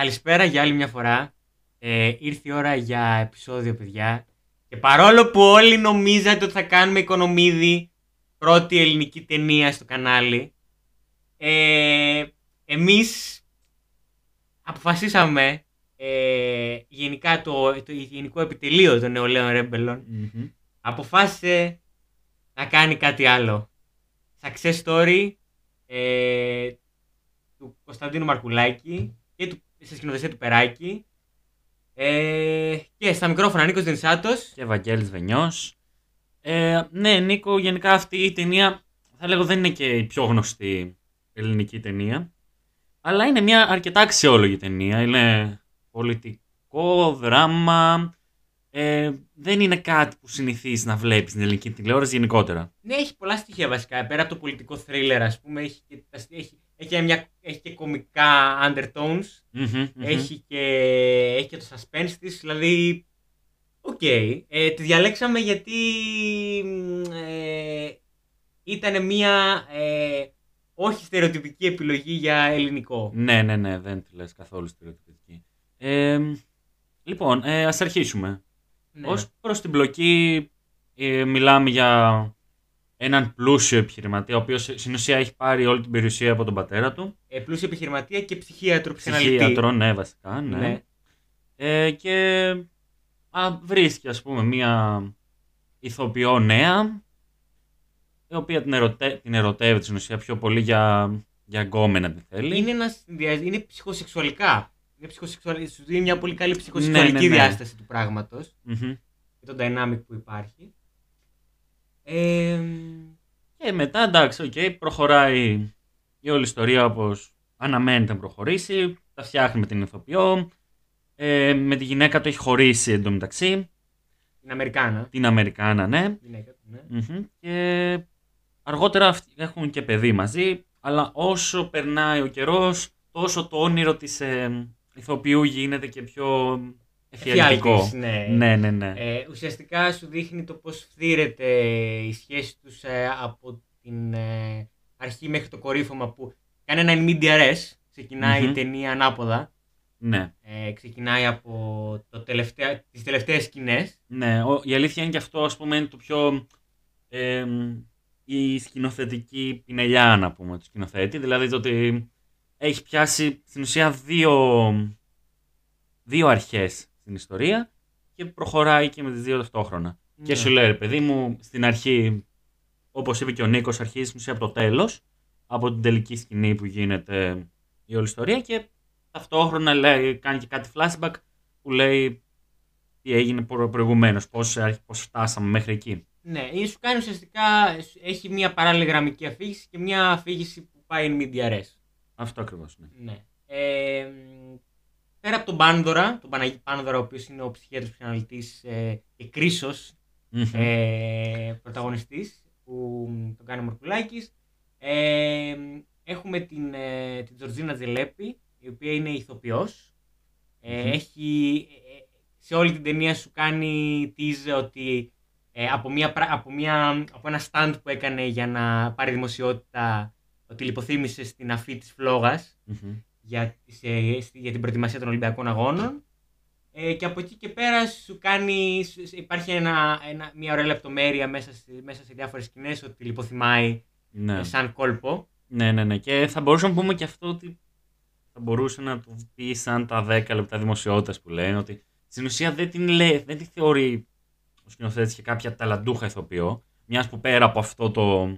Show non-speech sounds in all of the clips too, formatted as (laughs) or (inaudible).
Καλησπέρα για άλλη μια φορά. Ε, ήρθε η ώρα για επεισόδιο, παιδιά. Και παρόλο που όλοι νομίζατε ότι θα κάνουμε οικονομίδι, πρώτη ελληνική ταινία στο κανάλι, ε, εμείς αποφασίσαμε ε, γενικά το, το γενικό επιτελείο των νεολαίων ρέμπελων Μμμ. αποφάσισε να κάνει κάτι άλλο. Success story ε, του Κωνσταντίνου Μαρκουλάκη και του, σε σκηνοθεσία του Περάκη. Ε, και στα μικρόφωνα Νίκος Δενσάτος. Και Ευαγγέλης Βενιός. Ε, ναι, Νίκο, γενικά αυτή η ταινία θα λέγω δεν είναι και η πιο γνωστή ελληνική ταινία. Αλλά είναι μια αρκετά αξιόλογη ταινία. Είναι πολιτικό, δράμα. Ε, δεν είναι κάτι που συνηθίζεις να βλέπεις στην ελληνική τηλεόραση γενικότερα. Ναι, έχει πολλά στοιχεία βασικά. Πέρα από το πολιτικό θρίλερ, ας πούμε, έχει και, τα στοιχεία- έχει, έχει, μια, έχει και κωμικά undertones. Μμμ, μμμ. Έχει, και, έχει και το suspense της, δηλαδή... Οκ. Ε, τη διαλέξαμε γιατί μ, ε, ήταν μια ε, όχι στερεοτυπική επιλογή για ελληνικό. Ναι, ναι, ναι, δεν τη λες καθόλου στερεοτυπική. Ε, λοιπόν, ε, ας αρχίσουμε. Ναι. Ως προς την πλοκή ε, μιλάμε για έναν πλούσιο επιχειρηματία, ο οποίος στην ουσία έχει πάρει όλη την περιουσία από τον πατέρα του. Ε, πλούσιο επιχειρηματία και ψυχίατρο ψυχαναλυτή. Ψυχίατρο, ναι, βασικά, ναι. Ναι. Ε, και α, βρίσκει, ας πούμε, μία ηθοποιό νέα, η οποία την, ερωτε... την ερωτεύεται στην ουσία πιο πολύ για, για γκόμενα τη θέλει. Είναι, ένας, συνδυασ- είναι ψυχοσεξουαλικά. Είναι ψυχοσεξουαλ... Σου δίνει μια πολύ καλή ψυχοσεξουαλική Ναι, ναι, ναι. διάσταση του πράγματος. Μμμ. Και το dynamic που υπάρχει. Ε, Και μετά, εντάξει, οκ, προχωράει η όλη ιστορία όπως αναμένεται να προχωρήσει. Τα φτιάχνει με την ηθοποιό. Ε, με τη γυναίκα του έχει χωρίσει εντωμεταξύ. την Αμερικάνα. Την Αμερικάνα, ναι. Γυναίκα του, ναι. Μμμ. Και αργότερα αυτοί έχουν και παιδί μαζί, αλλά όσο περνάει ο καιρός, τόσο το όνειρο της ε, ηθοποιού γίνεται και πιο εφιαλτικό. Εφιάλτης, ναι. Ναι, ναι, ναι. Ε, ουσιαστικά σου δείχνει το πώς φθήρεται η σχέση τους ε, από την ε, αρχή μέχρι το κορύφωμα που κάνει ένα in media res. Ξεκινάει Μμμ. η ταινία ανάποδα. ναι. Ε, ξεκινάει από το τελευταία, τις τελευταίες σκηνές. Ναι, ο- η αλήθεια είναι και αυτό, ας πούμε, είναι το πιο... ε, η σκηνοθετική πινελιά, να πούμε, του σκηνοθέτη. Δηλαδή το ότι έχει πιάσει στην ουσία δύο, δύο αρχές στην ιστορία και προχωράει και με τις δύο ταυτόχρονα. Και Ναι. σου λέει, ρε παιδί μου, στην αρχή, όπως είπε και ο Νίκος, αρχίζεις στην ουσία από το τέλος, από την τελική σκηνή που γίνεται η όλη ιστορία και ταυτόχρονα λέει, κάνει και κάτι flashback που λέει τι έγινε προηγουμένως, πώς, πώς φτάσαμε μέχρι εκεί. Ναι, ή σου κάνει ουσιαστικά, έχει μια παράλληλη γραμμική αφήγηση και μια αφήγηση που πάει in media res. Αυτό ακριβώς, ναι. Ναι. Ε, μ, πέρα από τον Πάνδωρα, τον Παναγί Πάνδωρα, ο οποίος είναι ο ψυχίατρος ψυχαναλυτής ε, και κρίσος Μμμ. ε, πρωταγωνιστής που μ, τον κάνει ο Μορκουλάκης. Ε, μ, έχουμε την, ε, την Τζορτζίνα Τζελέπη, η οποία είναι ηθοποιός. Ε, Μμμ. έχει, ε, σε όλη την ταινία σου κάνει tease ότι ε, από, μια, πρα- από, μια, από ένα stand που έκανε για να πάρει δημοσιότητα ότι λιποθύμησε στην αφή της φλόγας Μμμ. Για, σε- στη- για την προετοιμασία των Ολυμπιακών Αγώνων. Ε, και από εκεί και πέρα σου κάνει, σου- σου- υπάρχει ένα, ένα, μια ωραία λεπτομέρεια μέσα, σε- μέσα σε διάφορες σκηνές ότι λιποθυμάει Ναι. ε, σαν κόλπο. ναι, ναι, ναι. Και θα μπορούσαμε να πούμε και αυτό ότι θα μπορούσε να το πει σαν τα 10 λεπτά δημοσιότητας που λένε ότι στην ουσία δεν την λέει, δεν τη θεωρεί ο σκηνοθέτης και κάποια ταλαντούχα ηθοποιό, μιας που πέρα από αυτό το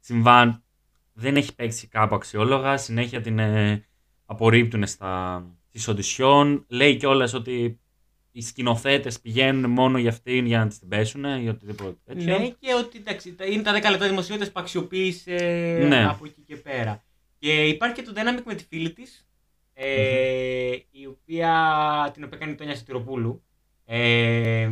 συμβάν δεν έχει παίξει κάπου αξιόλογα, συνέχεια την ε, απορρίπτουν στα, στις οντισιόν, λέει κιόλας ότι οι σκηνοθέτες πηγαίνουν μόνο για αυτήν για να της την πέσουν ή οτιδήποτε τέτοιο. Ναι, και ότι εντάξει, τα- είναι τα 10 λεπτά δημοσιότητας που αξιοποίησε Ναι. από εκεί και πέρα. Και υπάρχει και το dynamic με τη φίλη της, ε, η οποία, την οποία κάνει η Τόνια Σιτηροπούλου. Ε,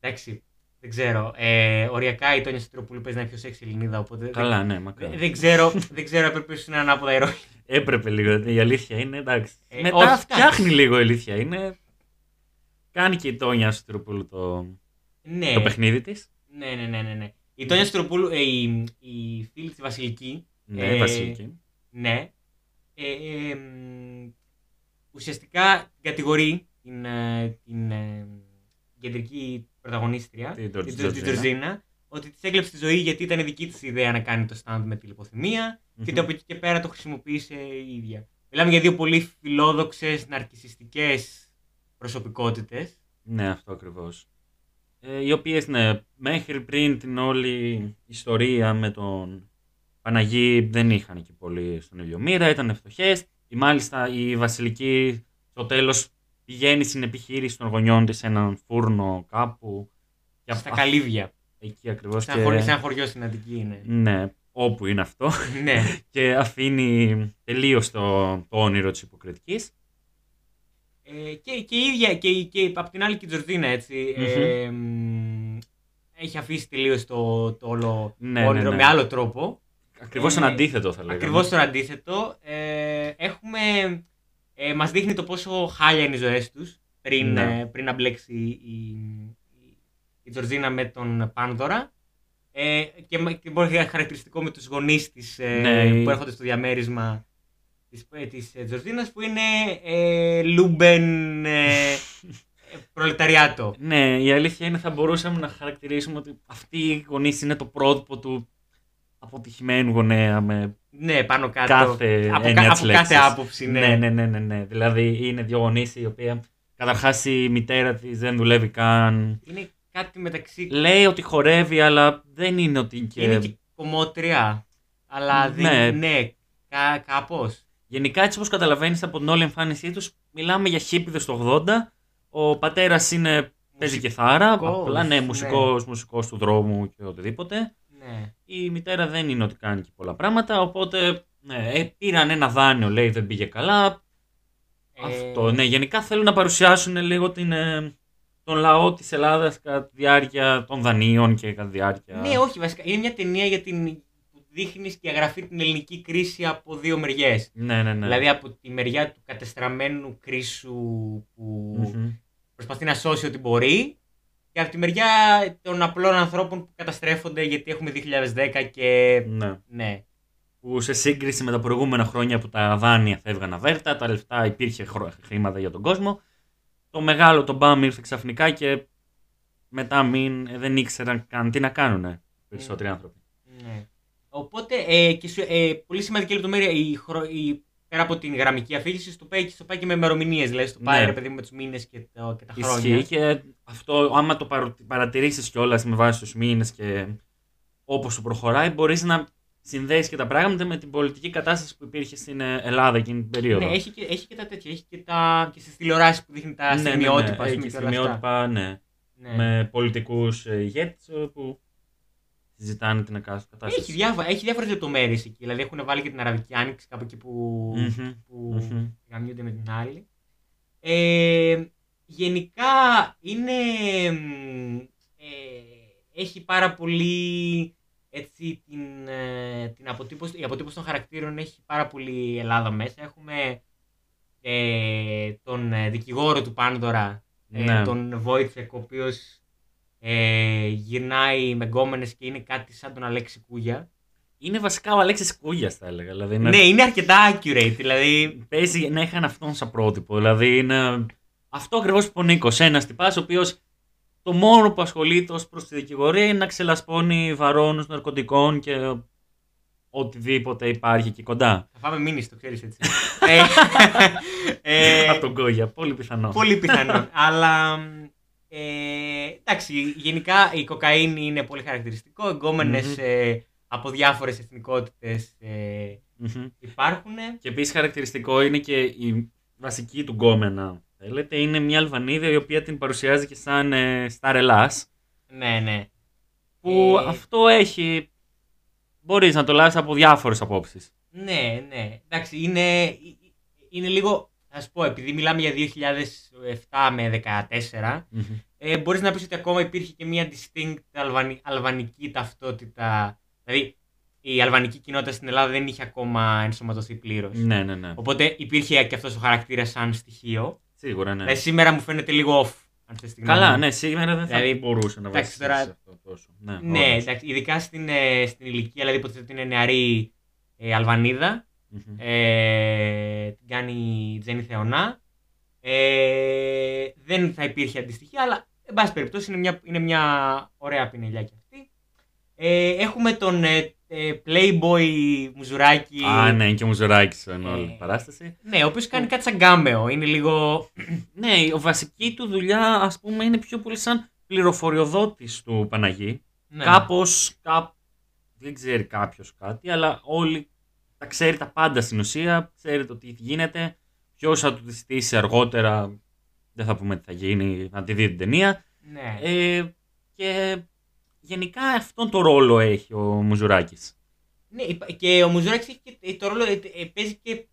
εντάξει, δεν ξέρω. Ε, οριακά η Τόνια Σιτηροπούλου παίζει να είναι πιο σεξ Ελληνίδα, οπότε Καλά, ναι, δεν, μακριά. δεν ξέρω, δεν ξέρω έπρεπε να είναι ανάποδα ηρωή. Έπρεπε λίγο, η αλήθεια είναι, εντάξει. Ε, Μετά όχι, φτιάχνει λίγο η αλήθεια είναι. Κάνει και η Τόνια Στυροπούλου το, Ναι, το παιχνίδι της. ναι, ναι, ναι, ναι, ναι. Η Τόνια Σιτηροπούλου, ε, η, η φίλη της Βασιλική, Ναι, Ε, βασιλική. Ναι. Ε, ε, μ, ουσιαστικά την κατηγορεί την, ε, την ε, κεντρική πρωταγωνίστρια, Την Τζορτζ- την Τζορτζ- Τζορτζίνα. Τζορτζίνα, ότι της έκλεψε τη ζωή γιατί ήταν η δική της ιδέα να κάνει το stand με τη λιποθυμία και Μμμ. ότι από εκεί και πέρα το χρησιμοποίησε η ίδια. Μιλάμε για δύο πολύ φιλόδοξες, ναρκισιστικές προσωπικότητες. Ναι, αυτό ακριβώς. Ε, οι οποίες, ναι, μέχρι πριν την όλη ιστορία με τον Παναγί δεν είχαν και πολύ στον ίδιο μοίρα, ήταν φτωχές. Ή μάλιστα η Βασιλική στο τέλος πηγαίνεις στην επιχείρηση των γονιών της σε έναν φούρνο κάπου. Και Στα α- καλύβια. Εκεί ακριβώς. Σε ένα χωριό- σε ένα χωριό στην Αττική είναι. Ναι, όπου είναι αυτό. ναι. (laughs) και αφήνει τελείως το, το όνειρο της υποκριτικής. Ε, και, και η ίδια, και, η- και απ' την άλλη και η Τζορτζίνα έτσι. ε, μ, έχει αφήσει τελείως το, το όλο Ναι, ναι, όνειρο ναι. με άλλο τρόπο. Ακριβώς Ε, τον αντίθετο θα λέγαμε. Ακριβώς το αντίθετο. Ε, έχουμε. Ε, μας δείχνει το πόσο χάλια είναι οι ζωές τους πριν, Ναι. ε, πριν να μπλέξει η, η, η Τζορτζίνα με τον Πάνδωρα. Ε, και, με- και μπορεί να είναι χαρακτηριστικό με τους γονείς της ε, Ναι. που έρχονται στο διαμέρισμα της, ε, της ε, Τζορτζίνας που είναι ε, Λούμπεν ε, ε, προλεταριάτο. Ναι, η αλήθεια είναι θα μπορούσαμε να χαρακτηρίσουμε ότι αυτή η γονείς είναι το πρότυπο του αποτυχημένου γονέα με Ναι, πάνω κάτω. κάθε από, έννοια κα- της από κάθε λέξης. άποψη, ναι. ναι, ναι, ναι, ναι. Δηλαδή είναι δύο γονείς οι οποία καταρχάς η μητέρα της δεν δουλεύει καν. Είναι κάτι μεταξύ Λέει ότι χορεύει αλλά δεν είναι ότι και... Είναι και κομμότρια. Αλλά δεν Ναι. ναι, κα, κάπως. Γενικά έτσι όπως καταλαβαίνεις από την όλη εμφάνισή τους μιλάμε για χίπηδες το 80. Ο πατέρας είναι παίζει κιθάρα, Μουσικός, απλά ναι, ναι. μουσικός, μουσικός του δρόμου και οτιδήποτε. Ναι. Η μητέρα δεν είναι ότι κάνει και πολλά πράγματα, οπότε ναι, ε, πήραν ένα δάνειο, λέει, δεν πήγε καλά. Ε, Αυτό, ναι, γενικά θέλουν να παρουσιάσουν λίγο την, ε, τον λαό της Ελλάδας κατά τη διάρκεια των δανείων και κατά τη διάρκεια... Ναι, όχι, βασικά. Είναι μια ταινία για την που δείχνει και αγραφεί την ελληνική κρίση από δύο μεριές. ναι, ναι. ναι. Δηλαδή από τη μεριά του κατεστραμμένου κρίσου που Μμμ. προσπαθεί να σώσει ό,τι μπορεί. Και από τη μεριά των απλών ανθρώπων που καταστρέφονται γιατί έχουμε 2010 και. ναι. Ναι. Που σε σύγκριση με τα προηγούμενα χρόνια που τα δάνεια φεύγαν αβέρτα, τα λεφτά υπήρχε χρω- χρήματα για τον κόσμο. Το μεγάλο το μπαμ ήρθε ξαφνικά και μετά μην, ε, δεν ήξεραν καν τι να κάνουν περισσότεροι άνθρωποι. Ναι. Οπότε, ε, και σου- ε, πολύ σημαντική λεπτομέρεια, η, χρο- η, πέρα από την γραμμική αφήγηση, στο πάει, στο πάει και με ημερομηνίες. Δηλαδή, στο πάει Ναι. ρε παιδί μου με τους μήνες και, το- και τα χρόνια. Ισχύει και αυτό, άμα το παρο- παρατηρήσεις κιόλας με βάση τους μήνες και όπως σου προχωράει, μπορείς να συνδέεις και τα πράγματα με την πολιτική κατάσταση που υπήρχε στην ε, Ελλάδα εκείνη την περίοδο. Ναι, έχει και, έχει και τα τέτοια. Έχει και, τα, και στις τηλεοράσεις που δείχνει τα Ναι, ναι, ναι, στιγμιότυπα. ας Έχει πούμε, και και όλα αυτά. στιγμιότυπα, ναι. Ναι. Με πολιτικούς ε, ηγέτες ε, που συζητάνε την εκάστοτε κατάσταση. Έχει, διάφορα, έχει διάφορες λεπτομέρειες εκεί. Δηλαδή έχουν βάλει και την Αραβική Άνοιξη κάπου εκεί που, Μμμ, που μμμ. γαμιούνται με την άλλη. Ε, γενικά είναι. μ, ε, έχει πάρα πολύ. Έτσι, την, ε, την αποτύπωση, η αποτύπωση των χαρακτήρων έχει πάρα πολύ Ελλάδα μέσα. Έχουμε ε, τον ε, δικηγόρο του Πάντορα, ε, Ναι. τον Βόιτσεκ, ο οποίος ε, γυρνάει με γκόμενες και είναι κάτι σαν τον Αλέξη Κούγια. Είναι βασικά ο Αλέξης Κούγιας θα έλεγα. Δηλαδή είναι- Ναι, είναι αρκετά accurate. Δηλαδή, Παίζει να είχαν αυτόν σαν πρότυπο. Δηλαδή είναι αυτό ακριβώς που είπε ο Νίκος. Ένας τυπάς ο οποίος το μόνο που ασχολείται ως προς τη δικηγορία είναι να ξελασπώνει βαρώνου ναρκωτικών και οτιδήποτε υπάρχει εκεί κοντά. θα φάμε μήνυση, το ξέρεις έτσι. (laughs) ε, ε, Από τον Κόγια. Πολύ πιθανό. πολύ πιθανό. Αλλά ε, εντάξει, γενικά η κοκαίνη είναι πολύ χαρακτηριστικό. Εγκόμενες Μμμ. ε, από διάφορες εθνικότητες ε, Μμμ. υπάρχουν. Και επίσης χαρακτηριστικό είναι και η βασική του γκόμενα. Θέλετε, είναι μια Αλβανίδα η οποία την παρουσιάζει και σαν ε, Star Ελλάς, Ναι, ναι. Που Ε, αυτό έχει. Μπορείς να το λάβει από διάφορες απόψεις. Ναι, ναι. Εντάξει, είναι, είναι λίγο. Θα σου πω, επειδή μιλάμε για 2007 με 2014, ε, μπορείς να πεις ότι ακόμα υπήρχε και μια distinct αλβανι, αλβανική ταυτότητα. Δηλαδή, η αλβανική κοινότητα στην Ελλάδα δεν είχε ακόμα ενσωματωθεί πλήρως. Ναι, ναι, ναι. Οπότε υπήρχε και αυτός ο χαρακτήρας σαν στοιχείο. Σίγουρα, ναι. Δηλαδή, σήμερα μου φαίνεται λίγο off. Αν θες τη γνώμη Καλά, μου. ναι, σήμερα δεν θα Δηλαδή, μπορούσε να εντάξει, βασιστείς τώρα- σε αυτό τόσο. Ναι, Ναι, όντως. εντάξει, ειδικά στην, ε, στην ηλικία, δηλαδή υποτίθεται ότι είναι νεαρή ε, Αλβανίδα. Μμμ. Ε, την κάνει η Τζέννη Θεωνά. Ε, δεν θα υπήρχε αντιστοιχεία, αλλά εν πάση περιπτώσει είναι μια, είναι μια ωραία πινελιά κι αυτή. Ε, έχουμε τον ε, ε, Playboy Μουζουράκη. Α, ναι, είναι και μουζουράκι σου ενώ Ε, όλη την παράσταση. Ναι, ο οποίος κάνει κάτι σαν γκάμεο. Είναι λίγο. (clears throat) Ναι, η βασική του δουλειά, ας πούμε, είναι πιο πολύ σαν πληροφοριοδότης του Παναγί. Ναι. Κάπως, κάπ... δεν ξέρει κάποιος κάτι, αλλά όλοι τα ξέρει τα πάντα στην ουσία, ξέρει το τι γίνεται, ποιος θα του τη στήσει αργότερα, δεν θα πούμε τι θα γίνει, να τη δει την ταινία. Ναι. Ε, και γενικά αυτόν το ρόλο έχει ο Μουζουράκης. Ναι, υπα- και ο Μουζουράκης έχει και ε, το ρόλο, ε, ε, παίζει και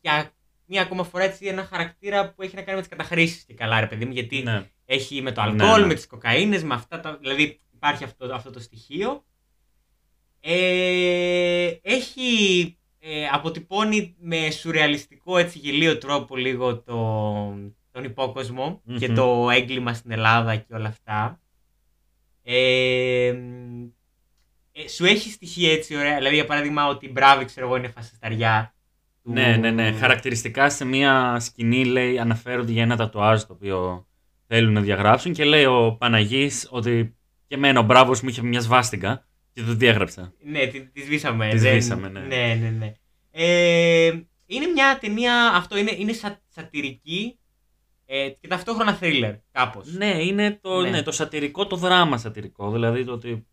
για μία ακόμα φορά έτσι, ένα χαρακτήρα που έχει να κάνει με τις καταχρήσεις και καλά, ρε παιδί μου. Γιατί Ναι. έχει με το Ναι, αλκοόλ, ναι. με τις κοκαίνες, με αυτά τα. Δηλαδή υπάρχει αυτό, αυτό το στοιχείο. Ε, έχει ε, αποτυπώνει με σουρεαλιστικό έτσι γελίο τρόπο λίγο το, τον υποκοσμο Μμμ. και το έγκλημα στην Ελλάδα και όλα αυτά. Ε, ε, σου έχει στοιχεία έτσι ωραία. Δηλαδή, για παράδειγμα, ότι η Μπράβη, ξέρω εγώ, είναι φασισταριά. του- Ναι, ναι, ναι. Χαρακτηριστικά σε μία σκηνή λέει, αναφέρονται για ένα τατουάζ το οποίο θέλουν να διαγράψουν και λέει ο Παναγής ότι και εμένα ο μπράβος μου είχε μια σβάστηκα και το διέγραψα. Ναι, τη, τη σβήσαμε. Τη δεν- σβήσαμε, ναι. ναι, ναι, ναι. Ε, είναι μια ταινία, αυτό είναι, είναι σα, σατυρική ε, και ταυτόχρονα thriller, κάπως. Ναι, είναι το, Ναι. ναι. το σατυρικό, το δράμα σατυρικό. Δηλαδή το ότι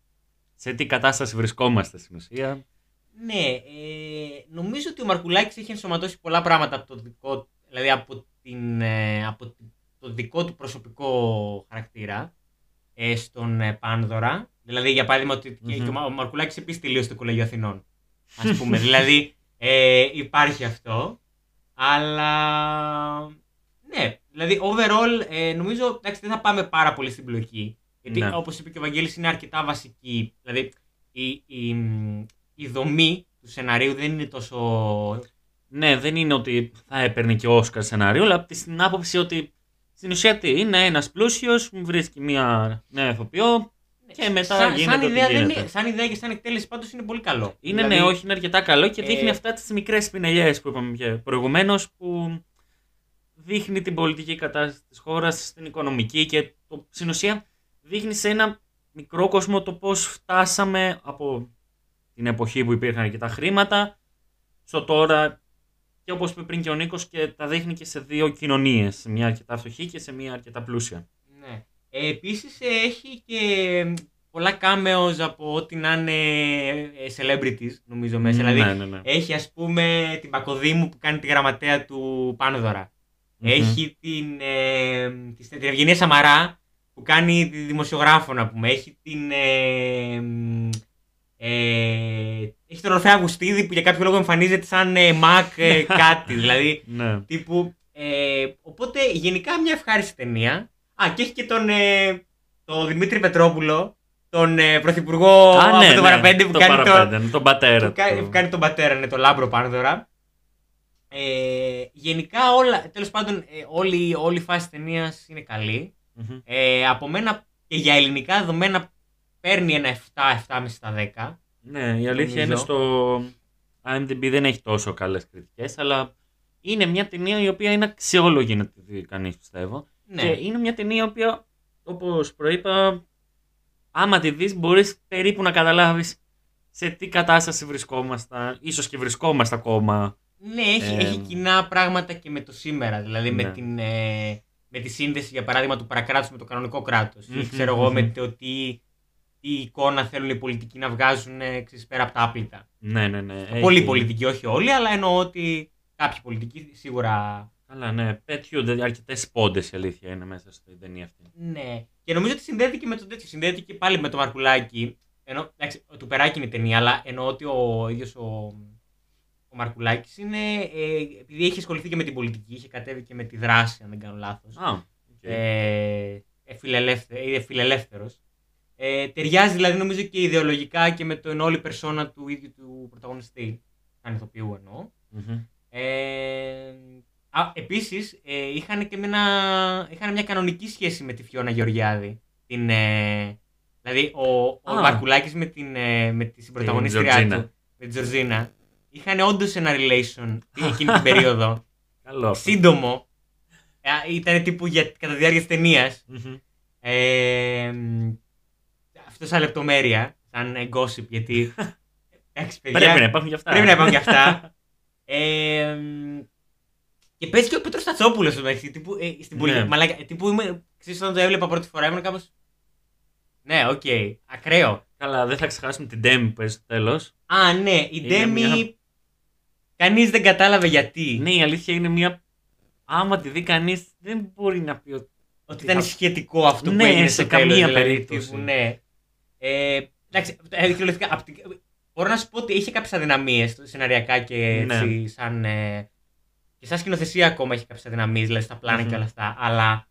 σε τι κατάσταση βρισκόμαστε στην ουσία. Ναι, ε, νομίζω ότι ο Μαρκουλάκης έχει ενσωματώσει πολλά πράγματα από το δικό, δηλαδή από, την, ε, από τη- το δικό του προσωπικό χαρακτήρα ε, στον ε, Πάνδωρα. Δηλαδή, για παράδειγμα, ότι και- Μμμ. και ο, Μα- ο Μαρκουλάκης επίσης τελείωσε το Κολέγιο Αθηνών. Ας πούμε, δηλαδή ε, υπάρχει αυτό. Αλλά ναι, δηλαδή overall ε, νομίζω εντάξει, δεν θα πάμε πάρα πολύ στην πλοκή. Γιατί Ναι. όπως είπε και ο Βαγγέλης είναι αρκετά βασική. Δηλαδή η, η, η δομή του σεναρίου δεν είναι τόσο. Ναι, δεν είναι ότι θα έπαιρνε και Όσκαρ σενάριο, αλλά από την άποψη ότι στην ουσία τι, είναι ένας πλούσιος, μου βρίσκει μια νέα ηθοποιό και μετά σαν, γίνεται σαν, ό,τι ιδέα δεν γίνεται. είναι, σαν ιδέα και σαν εκτέλεση πάντως είναι πολύ καλό. Είναι Δηλαδή, ναι, όχι, είναι αρκετά καλό και δείχνει ε, αυτά τις μικρές πινελιές που είπαμε προηγουμένως που δείχνει την πολιτική κατάσταση της χώρας, την οικονομική και το, στην ουσία δείχνει σε ένα μικρό κόσμο το πώς φτάσαμε από την εποχή που υπήρχαν αρκετά χρήματα στο τώρα και όπως είπε πριν και ο Νίκος και τα δείχνει και σε δύο κοινωνίες, σε μια αρκετά φτωχή και σε μια αρκετά πλούσια. Ναι. Ε, επίσης ε, έχει και πολλά cameos από ό,τι να είναι ε, celebrities νομίζω μέσα. ναι, Δηλαδή ναι, ναι. έχει ας πούμε την Πακοδήμου που κάνει τη γραμματέα του Πάνδωρα. Μμμ. Έχει την, ε, της- την Ευγενία Σαμαρά που κάνει τη δημοσιογράφο να πούμε. Έχει την... Ε, μ, ε, έχει τον Ορφέα Αυγουστίδη που για κάποιο λόγο εμφανίζεται σαν ε, Μακ ε, (laughs) κάτι. δηλαδή Ναι. τύπου... Ε, οπότε γενικά μια ευχάριστη ταινία. Α, και έχει και τον, ε, τον Δημήτρη Πετρόπουλο, τον ε, πρωθυπουργό Α, ναι, από το ναι, Παραπέντε που το κάνει το, Παραπέντε, τον πατέρα που κάνει, του. που κάνει τον πατέρα, ναι, τον Λάμπρο Πάνδωρα. Ε, γενικά όλα, τέλος πάντων, ε, όλη, όλη η φάση ταινίας είναι καλή. Μμμ. Ε, από μένα και για ελληνικά δεδομένα παίρνει ένα 7-7,5 στα 10. Ναι, η αλήθεια Νομίζω. είναι στο IMDb δεν έχει τόσο καλές κριτικές, αλλά είναι μια ταινία η οποία είναι αξιόλογη να τη δει κανείς πιστεύω. Ναι, Και είναι μια ταινία η οποία, όπως προείπα, άμα τη δεις μπορείς περίπου να καταλάβεις σε τι κατάσταση βρισκόμασταν, ίσως και βρισκόμαστε ακόμα. ναι έχει, ε, έχει κοινά πράγματα και με το σήμερα. Δηλαδή με, Ναι. την, ε, με τη σύνδεση, για παράδειγμα, του παρακράτους με το κανονικό κράτος. Ή Μμμ, ξέρω εγώ με μμμ. το τι, τι εικόνα θέλουν οι πολιτικοί να βγάζουν ε, ξέρεις, πέρα από τα άπλυτα. Ναι, ναι, ναι. Πολλοί έχει- πολιτικοί, όχι όλοι, αλλά εννοώ ότι κάποιοι πολιτικοί σίγουρα Καλά, ναι. Πετιούνται αρκετές σπόντες η αλήθεια είναι μέσα στην ταινία αυτή. Ναι. Και νομίζω ότι συνδέεται και με το τέτοιο. Συνδέεται και πάλι με το Μαρκουλάκι. Ενώ, εντάξει, του Περάκη είναι η ταινία, αλλά εννοώ ότι ο ίδιος ο, ο Μαρκουλάκης είναι. Ε, επειδή έχει ασχοληθεί και με την πολιτική, είχε κατέβει και με τη Δράση, αν δεν κάνω λάθος. Α, οκ. Ε, ε, φιλελεύθε, είναι φιλελεύθερος. Ε, ταιριάζει δηλαδή νομίζω και ιδεολογικά και με τον όλη περσόνα του ίδιου του πρωταγωνιστή. Αν ηθοποιού εννοώ. Μμμ. Ε, α, επίσης, ε, είχαν και με ένα, είχαν μια κανονική σχέση με τη Φιώνα Γεωργιάδη. Την, ε, δηλαδή, ο, ο Α. Μαρκουλάκης με την, ε, με τη συμπροταγωνίστρια Τζορτζίνα. του, με την Τζορζίνα, είχαν όντως ένα relation (laughs) εκείνη την περίοδο. Καλό αυτό. σύντομο. ήταν τύπου για, κατά τη διάρκεια της ταινίας. Μμμ. Ε, μ, αυτό σαν λεπτομέρεια, σαν ε, gossip, γιατί. (laughs) Εντάξει, παιδιά, Πρέπει να υπάρχουν και αυτά. πρέπει να υπάρχουν και αυτά. Ε, (laughs) μ, και παίζει και ο Πέτρος Τατσόπουλος στο μεταξύ. Τύπου, ε, στην Ναι. πολιτική. Μαλάκα, ε, τύπου είμαι. Ξέρεις, όταν το έβλεπα πρώτη φορά, ήμουν κάπω. Ναι, οκ. Ακραίο. Καλά, δεν θα ξεχάσουμε την Demy που παίζει στο τέλος. Α, ναι, η Είναι Demy. μια- Κανείς δεν κατάλαβε γιατί. Ναι, η αλήθεια είναι μια. Άμα τη δει κανείς, δεν μπορεί να πει ότι. Ότι Τι ήταν θα- σχετικό αυτό που Ναι, έγινε σε στο τέλος, καμία δηλαδή, περίπτωση. τύπου, ναι. Ε, εντάξει, ε, κυριολεκτικά, απ' την- μπορώ να σου πω ότι είχε κάποιες αδυναμίες σεναριακά και έτσι, Ναι. σαν. Ε, και σαν σκηνοθεσία ακόμα έχει κάποιες αδυναμίες, δηλαδή στα πλάνα Μμμ. και όλα αυτά. Αλλά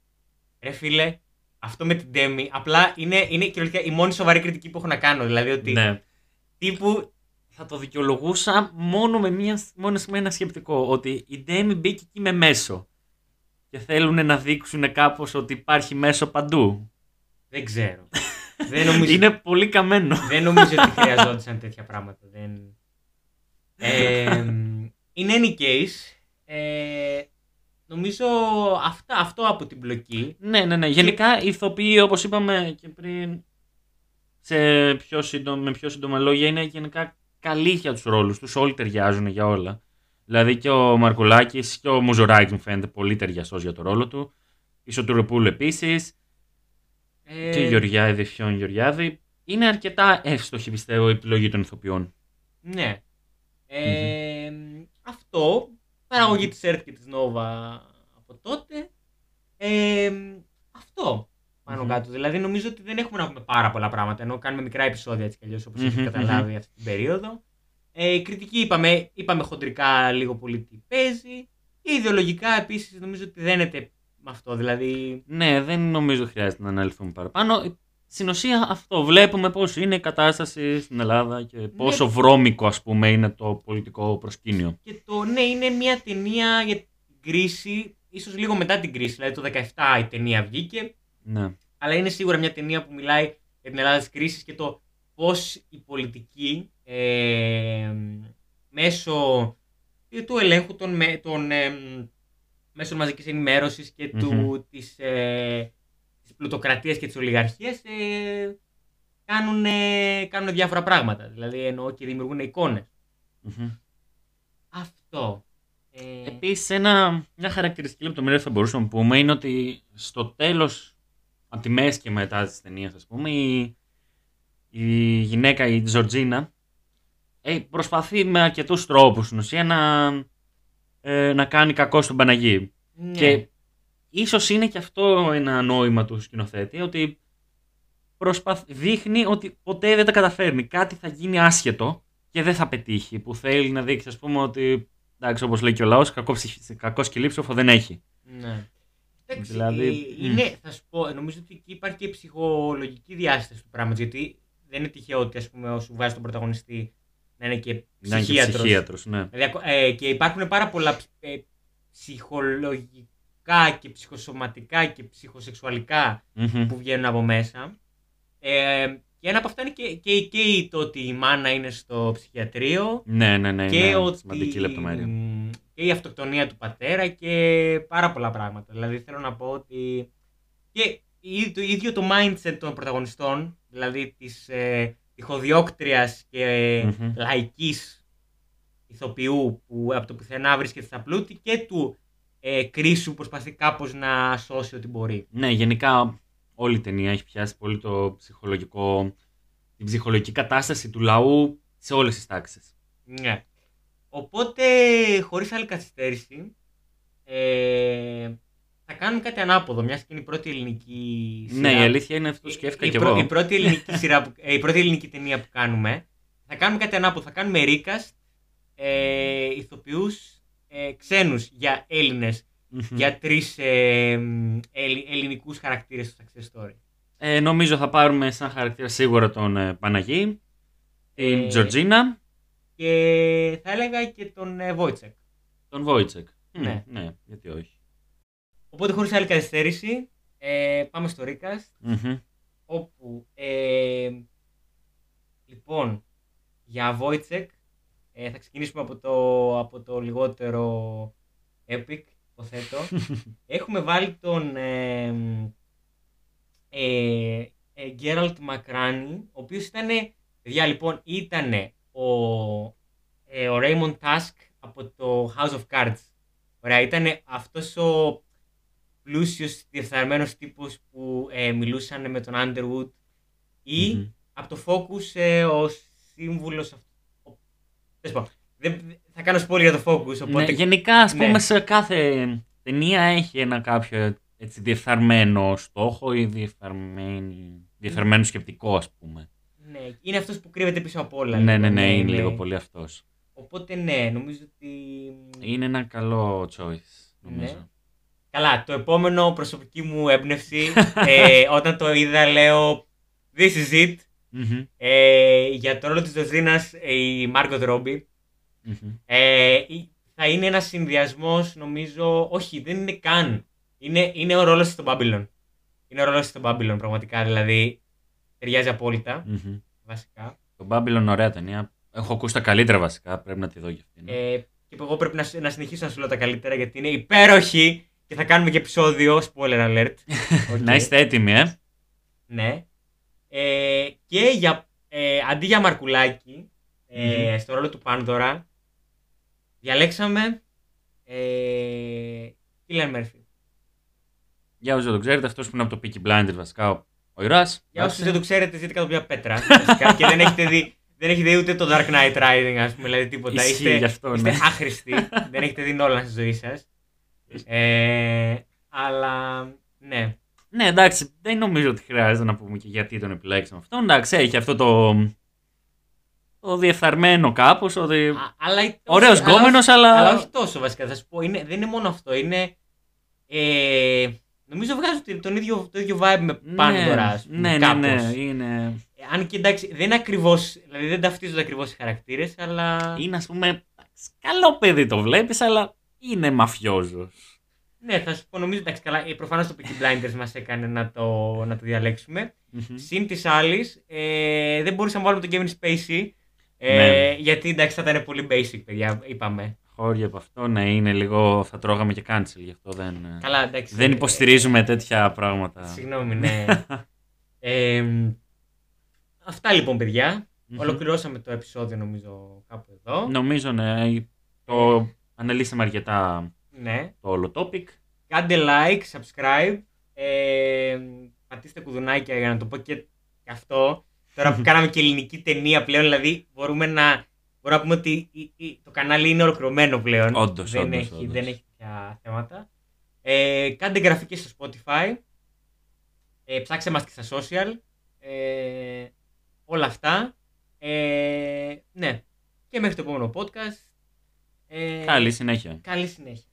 ρε φίλε, αυτό με την Demi απλά είναι, είναι κυριολεκτικά η μόνη σοβαρή κριτική που έχω να κάνω. Δηλαδή ότι Ναι. τύπου. Θα το δικαιολογούσα μόνο με, μια, μόνο με ένα σκεπτικό. Ότι η Demi μπήκε εκεί με μέσο. Και θέλουν να δείξουν κάπως ότι υπάρχει μέσο παντού. Δεν ξέρω. (laughs) δεν νομίζω. Είναι πολύ καμένο. Δεν νομίζω ότι χρειαζόντουσαν τέτοια πράγματα. Δεν... (laughs) Ε, in any case, ε, νομίζω αυτά, αυτό από την μπλοκή. Ναι, ναι, ναι. Γενικά οι ηθοποιοί, όπως είπαμε και πριν, σε πιο σύντομα, με πιο σύντομα λόγια, είναι γενικά καλοί για τους ρόλους τους. Όλοι ταιριάζουν για όλα. Δηλαδή και ο Μαρκουλάκης και ο Μουζουράκης μου φαίνεται πολύ ταιριαστός για το ρόλο του. Η Σωτουροπούλου επίσης. Ε, Και η Γεωργιάδη, Φιόν Γεωργιάδη. Είναι αρκετά εύστοχη πιστεύω η επιλογή των ηθοποιών. Ναι. Ε, Αυτό, παραγωγή της ΕΡΤ και της Νόβα από τότε. Ε, αυτό, πάνω Μμμ. κάτω. Δηλαδή νομίζω ότι δεν έχουμε να πούμε πάρα πολλά πράγματα, ενώ κάνουμε μικρά επεισόδια έτσι κι αλλιώς, όπως Μμμ, έχετε καταλάβει μμμ. αυτή την περίοδο. Ε, η κριτική είπαμε, είπαμε χοντρικά λίγο πολύ τι παίζει. Και ιδεολογικά επίσης νομίζω ότι δένεται με αυτό. Δηλαδή, Ναι, δεν νομίζω χρειάζεται να αναλυθούμε παραπάνω. Στην ουσία αυτό. Βλέπουμε πώς είναι η κατάσταση στην Ελλάδα και πόσο βρώμικο ας πούμε είναι το πολιτικό προσκήνιο. και το ναι, είναι μια ταινία για την κρίση, ίσως λίγο μετά την κρίση, δηλαδή το 17 η ταινία βγήκε. Ναι. αλλά είναι σίγουρα μια ταινία που μιλάει για την Ελλάδα της κρίσης και το πώς η πολιτική ε, μέσω του ελέγχου των, με- των ε, μέσων μαζικής ενημέρωσης και του, Μμμ. της, ε, της πλουτοκρατίας και της ολιγαρχίας ε, κάνουν, ε, κάνουν διάφορα πράγματα. Δηλαδή εννοώ και δημιουργούν εικόνες. Μμμ. Αυτό. Ε, Επίσης ένα, μια χαρακτηριστική λεπτομέρεια που θα μπορούσαμε να πούμε είναι ότι στο τέλος, από τη μέση και μετά της ταινίας ας πούμε, η, η γυναίκα, η Τζορτζίνα, ε, προσπαθεί με αρκετούς τρόπους στην ουσία να, ε, να κάνει κακό στον Παναγί. ναι. Και ίσως είναι και αυτό ένα νόημα του σκηνοθέτη, ότι προσπαθ... δείχνει ότι ποτέ δεν τα καταφέρνει. Κάτι θα γίνει άσχετο και δεν θα πετύχει. Που θέλει να δείξει, ας πούμε, ότι εντάξει, όπως λέει και ο λαός, κακός, ψυχ... κακός σκυλίψοφο δεν έχει. Ναι. Εντάξει, Δηλαδή, ε, είναι, θα σου πω, νομίζω ότι εκεί υπάρχει και η ψυχολογική διάσταση του πράγματος, γιατί δεν είναι τυχαίο ότι ας πούμε, σου βάζει τον πρωταγωνιστή να είναι και Να είναι και ψυχίατρος. ψυχίατρος, ναι. Δηλαδή, ακο- ε, και υπάρχουν πάρα πολλά ψ- ε, ψυχολογικά και ψυχοσωματικά και ψυχοσεξουαλικά Μμμ. που βγαίνουν από μέσα. Ε, και ένα από αυτά είναι και, και, και η- το ότι η μάνα είναι στο ψυχιατρίο Ναι, ναι, ναι. και είναι ότι σημαντική λεπτομέρεια. μ, και η αυτοκτονία του πατέρα και πάρα πολλά πράγματα. Δηλαδή θέλω να πω ότι και η- το ίδιο το mindset των πρωταγωνιστών, δηλαδή της ε, ηχοδιόκτριας και Μμμ. λαϊκής ηθοποιού που από το πουθενά βρίσκεται στα πλούτη και του ε, κρίσου που προσπαθεί κάπως να σώσει ό,τι μπορεί. Ναι, γενικά όλη η ταινία έχει πιάσει πολύ το ψυχολογικό, την ψυχολογική κατάσταση του λαού σε όλες τις τάξεις. Ναι. Οπότε, χωρίς άλλη καθυστέρηση, ε, θα κάνουμε κάτι ανάποδο, μιας και είναι η πρώτη ελληνική σειρά. Ναι, η αλήθεια είναι αυτό που σκέφτηκα η, κι πρω- εγώ. η πρώτη ελληνική σειρά, που- ε, η πρώτη ελληνική ταινία που κάνουμε. Θα κάνουμε κάτι ανάποδο. Θα κάνουμε recast ε, ηθοποιούς ε, ξένους για Έλληνες, Μμμ. για τρεις ε, μ, ελλη- ελληνικούς χαρακτήρες στο success story. Ε, νομίζω θα πάρουμε σαν χαρακτήρα σίγουρα τον ε, Παναγί, την Ε, Τζορτζίνα, Και θα έλεγα και τον ε, Wojciech. τον Βόιτσεκ. Ναι. ναι, γιατί όχι. Οπότε χωρίς άλλη καθυστέρηση, ε, πάμε στο recast. Μμμ. όπου ε, λοιπόν για Wojciech ε, θα ξεκινήσουμε από το, από το λιγότερο epic υποθέτω. (laughs) Έχουμε βάλει τον ε, ε, ε, Γκέραλτ Μακράνη, ο οποίος ήταν, παιδιά λοιπόν, ήταν ο, ε, ο Raymond Tusk από το House of Cards. Ωραία, ήταν αυτός ο πλούσιος, διεφθαρμένος τύπος που ε, μιλούσαν με τον Underwood ή Μμμ. από το Focus ε, ο σύμβουλος αυτ- ο- Τέλος πάντων, δεν- θα κάνω spoiler για το Focus, οπότε Ναι, γενικά, ας πούμε, ναι. σε κάθε ταινία έχει ένα κάποιο έτσι, διεφθαρμένο στόχο ή διεφθαρμένη, διεφθαρμένο σκεπτικό, ας πούμε. ναι, είναι αυτός που κρύβεται πίσω από όλα. ναι, λίγο, ναι, ναι, είναι λίγο πολύ αυτός. Οπότε ναι, νομίζω ότι... Είναι ένα καλό choice, Ναι. νομίζω. Καλά, το επόμενο προσωπική μου έμπνευση, (laughs) ε, όταν το είδα λέω This is it. Μμμ, Ε, για το ρόλο της Δοζίνας ε, η Μάρκο Ρόμπι. μμμ. Ε, η- θα είναι ένας συνδυασμός νομίζω, όχι δεν είναι καν. Είναι, είναι ο ρόλος της στο Babylon. Είναι ο ρόλος της στο Babylon πραγματικά, δηλαδή ταιριάζει απόλυτα Μμμ. βασικά. Το Babylon ωραία ταινία. Έχω ακούσει τα καλύτερα βασικά, πρέπει να τη δω για αυτήν. Ε, και εγώ πρέπει να, σου- να συνεχίσω να σου λέω τα καλύτερα γιατί είναι υπέροχη και θα κάνουμε και επεισόδιο, spoiler alert. Οκ. (laughs) Να είστε έτοιμοι, ε. Ναι. Ε, και για, ε, αντί για Μαρκουλάκη, ε, Μμμ. στο ρόλο του Πάντορα, διαλέξαμε ε, Cillian Murphy. Για όσοι δεν το ξέρετε, αυτός που είναι από το Peaky Blinders βασικά, ο- ο ήρωας. Για όσους δεν το ξέρετε, ζείτε κάτω από μια πέτρα. βασικά, και δεν έχετε δει. Δεν έχετε δει ούτε το Dark Knight Rising, ας πούμε, δηλαδή τίποτα. Ισχύει είστε, γι' αυτό, είστε ναι. άχρηστοι. δεν έχετε δει όλα στη ζωή σας. Ε, αλλά, ναι. Ναι, εντάξει, δεν νομίζω ότι χρειάζεται να πούμε και γιατί τον επιλέξαμε αυτό. Εντάξει, έχει αυτό το. το διεφθαρμένο κάπως. Ότι... Α, αλλά, Ωραίος όχι- αλλά γκόμενος, όχι- αλλά. Αλλά όχι τόσο βασικά. Θα σου πω, είναι, δεν είναι μόνο αυτό. Είναι. Ε, νομίζω βγάζουν τον ίδιο, το ίδιο vibe με Πάντορα. ας πούμε, ναι, ναι, ναι, κάπως. είναι. Ε, Αν και εντάξει, δεν είναι ακριβώ. Δηλαδή δεν ταυτίζονται ακριβώς οι χαρακτήρες, αλλά. Είναι, ας πούμε. εντάξει, Καλό παιδί το βλέπεις, αλλά είναι μαφιόζος. Ναι, θα σου πω, νομίζω εντάξει, καλά. Προφανώς το Peaky Blinders μας έκανε να το, να το διαλέξουμε. Συν της άλλης, ε, δεν μπορούσαμε να βάλουμε τον Kevin Spacey. Ε, Ναι. Γιατί εντάξει, θα ήταν πολύ basic, παιδιά, είπαμε. Χώρια από αυτό, ναι, είναι λίγο. Θα τρώγαμε και cancel, γι' αυτό δεν. Καλά, εντάξει. Δεν ε, υποστηρίζουμε τέτοια πράγματα. Συγγνώμη, ναι. (laughs) Ε, αυτά λοιπόν, παιδιά. Μμμ. Ολοκληρώσαμε το επεισόδιο, νομίζω, κάπου εδώ. Νομίζω, ναι. Το αναλύσαμε αρκετά Ναι. το όλο topic. Κάντε like, subscribe. Ε, πατήστε κουδουνάκια για να το πω και και αυτό. Τώρα που (laughs) κάναμε και ελληνική ταινία πλέον, δηλαδή μπορούμε να, μπορούμε να πούμε ότι η- η- το κανάλι είναι ολοκληρωμένο πλέον. Όντως, δεν, όντως, έχει, όντως. δεν έχει τέτοια θέματα. Ε, κάντε εγγραφή και στο Spotify. Ε, ψάξτε μας και στα social. Ε, όλα αυτά. Ε, ναι. Και μέχρι το επόμενο podcast. Ε, Καλή συνέχεια. Καλή συνέχεια. Αντί γεια.